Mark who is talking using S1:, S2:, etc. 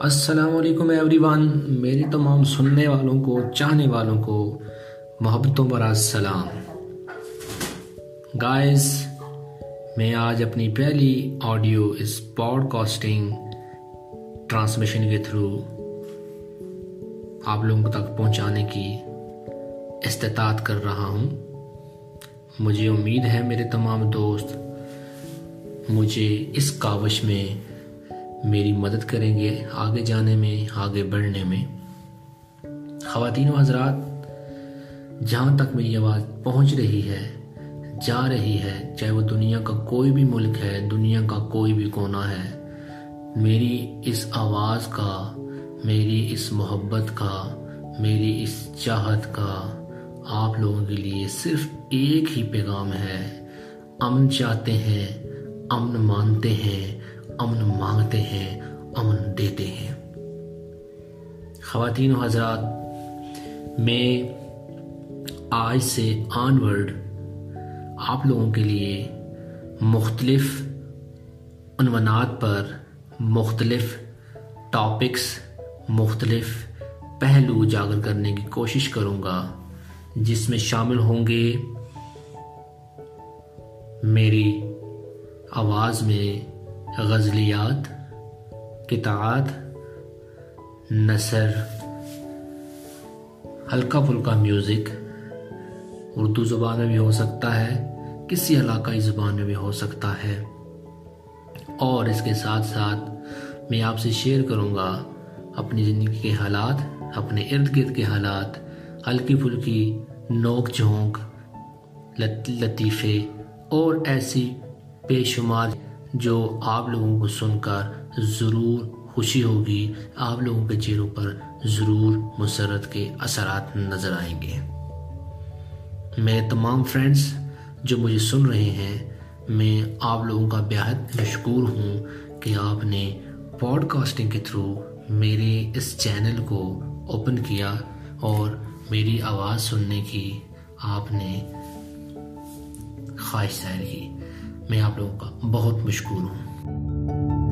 S1: السلام علیکم every one میری تمام سننے والوں کو، چاہنے والوں کو محبتوں برا السلام گائز میں آج اپنی پہلی آڈیو اس پوڈ کاسٹنگ ٹرانسمیشن کے تھرو آپ لوگوں تک پہنچانے کی استطاعت کر رہا ہوں. مجھے امید ہے میرے تمام دوست مجھے اس کاوش میں میری مدد کریں گے آگے جانے میں، آگے بڑھنے میں۔ خواتین و حضرات، جہاں تک میری آواز پہنچ رہی ہے، جا رہی ہے، چاہے وہ دنیا کا کوئی بھی ملک ہے، دنیا کا کوئی بھی کونا ہے، میری اس آواز کا، میری اس محبت کا، میری اس چاہت کا آپ لوگوں کے لیے صرف ایک ہی پیغام ہے۔ امن چاہتے ہیں، امن مانتے ہیں امن مانگتے ہیں، امن دیتے ہیں۔ خواتین و حضرات، میں آج سے آن ورڈ آپ لوگوں کے لیے مختلف عنوانات پر مختلف ٹاپکس مختلف پہلو اجاگر کرنے کی کوشش کروں گا، جس میں شامل ہوں گے میری آواز میں غزلیات کتاب نثر، ہلکا پھلکا میوزک اردو زبان میں بھی ہو سکتا ہے، کسی علاقائی زبان میں بھی ہو سکتا ہے۔ اور اس کے ساتھ ساتھ میں آپ سے شیئر کروں گا اپنی زندگی کے حالات، اپنے ارد گرد کے حالات، ہلکی پھلکی، نوک جھونک لطیفے اور ایسی بے شمار جو آپ لوگوں کو سن کر ضرور خوشی ہوگی، آپ لوگوں کے چہروں پر ضرور مسرت کے اثرات نظر آئیں گے۔ میں تمام فرینڈز، جو مجھے سن رہے ہیں، میں آپ لوگوں کا بہت مشکور ہوں کہ آپ نے پوڈ کاسٹنگ کے تھرو میرے اس چینل کو اوپن کیا اور میری آواز سننے کی آپ نے خواہش ظاہر کی۔ میں آپ لوگوں کا بہت مشکور ہوں۔